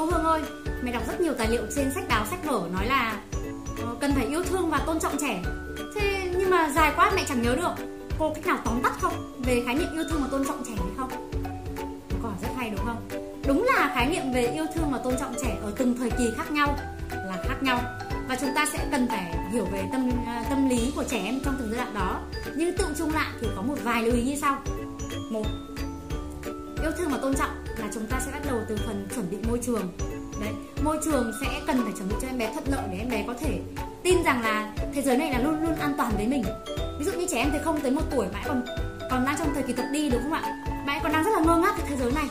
cô Hương ơi mẹ đọc rất nhiều tài liệu trên sách báo sách vở, nói là ờ, cần phải yêu thương và tôn trọng trẻ. Thế nhưng mà dài quá mẹ chẳng nhớ được, cô cách nào tóm tắt không? Về khái niệm yêu thương và tôn trọng trẻ hay không? Câu hỏi rất hay đúng không? Đúng là khái niệm về yêu thương và tôn trọng trẻ ở từng thời kỳ khác nhau là khác nhau. Và chúng ta sẽ cần phải hiểu về tâm ờ, tâm lý của trẻ em trong từng giai đoạn đó. Nhưng tự chung lại thì có một vài lưu ý như sau. Một, yêu thương và tôn trọng là chúng ta sẽ chuẩn bị môi trường. Đấy môi trường sẽ cần phải chuẩn bị cho em bé thuận lợi để em bé có thể tin rằng là thế giới này là luôn luôn an toàn với mình. Ví dụ như trẻ em thì không tới một tuổi mãi còn còn đang trong thời kỳ tập đi đúng không ạ? Mãi còn đang rất là ngơ ngác với thế giới này.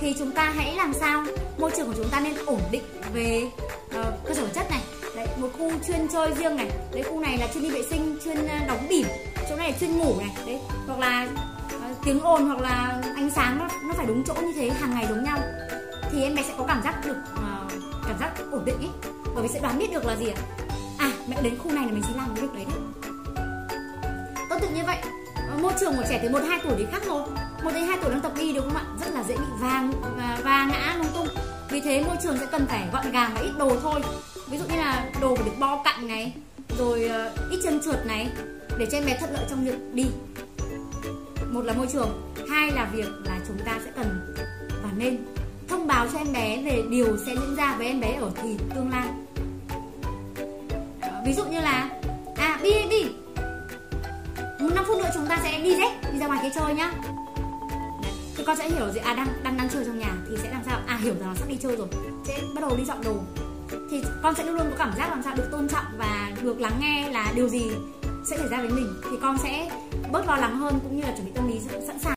Thì chúng ta hãy làm sao? Môi trường của chúng ta nên ổn định về uh, cơ sở vật chất này. Đấy một khu chuyên chơi riêng này. Đấy khu này là chuyên đi vệ sinh chuyên ờ, đóng bỉm. Chỗ này là chuyên ngủ này. Đấy hoặc là uh, tiếng ồn hoặc là ánh sáng nó nó phải đúng chỗ như thế hàng ngày đúng nhau thì em bé sẽ có cảm giác được uh, cảm giác ổn định ấy bởi vì sẽ đoán biết được là gì ạ? À mẹ đến khu này là mình sẽ làm cái việc đấy đấy. Tương tự như vậy ờ, môi trường của trẻ từ một hai tuổi thì khác rồi. Một đến hai tuổi đang tập đi đúng không ạ? Rất là dễ bị vàng và, và ngã lung tung. Vì thế môi trường sẽ cần phải gọn gàng và ít đồ thôi. Ví dụ như là đồ phải được bo cạnh này rồi uh, ít chân trượt này để cho em bé thuận lợi trong việc đi. Một là môi trường hai là việc là chúng ta sẽ cần và nên thông báo cho em bé về điều sẽ diễn ra với em bé ở thì tương lai. Ví dụ như là à bi bi một năm phút nữa chúng ta sẽ đi đấy đi ra ngoài kia chơi nhá. Thì con sẽ hiểu gì? À đang đang đang chơi trong nhà thì sẽ làm sao? À hiểu rằng là sắp đi chơi rồi. Sẽ bắt đầu đi dọn đồ. Thì con sẽ luôn luôn có cảm giác làm sao được tôn trọng và được lắng nghe là điều gì sẽ xảy ra với mình. Thì con sẽ bớt lo lắng hơn cũng như là chuẩn bị tâm lý sẵn sàng.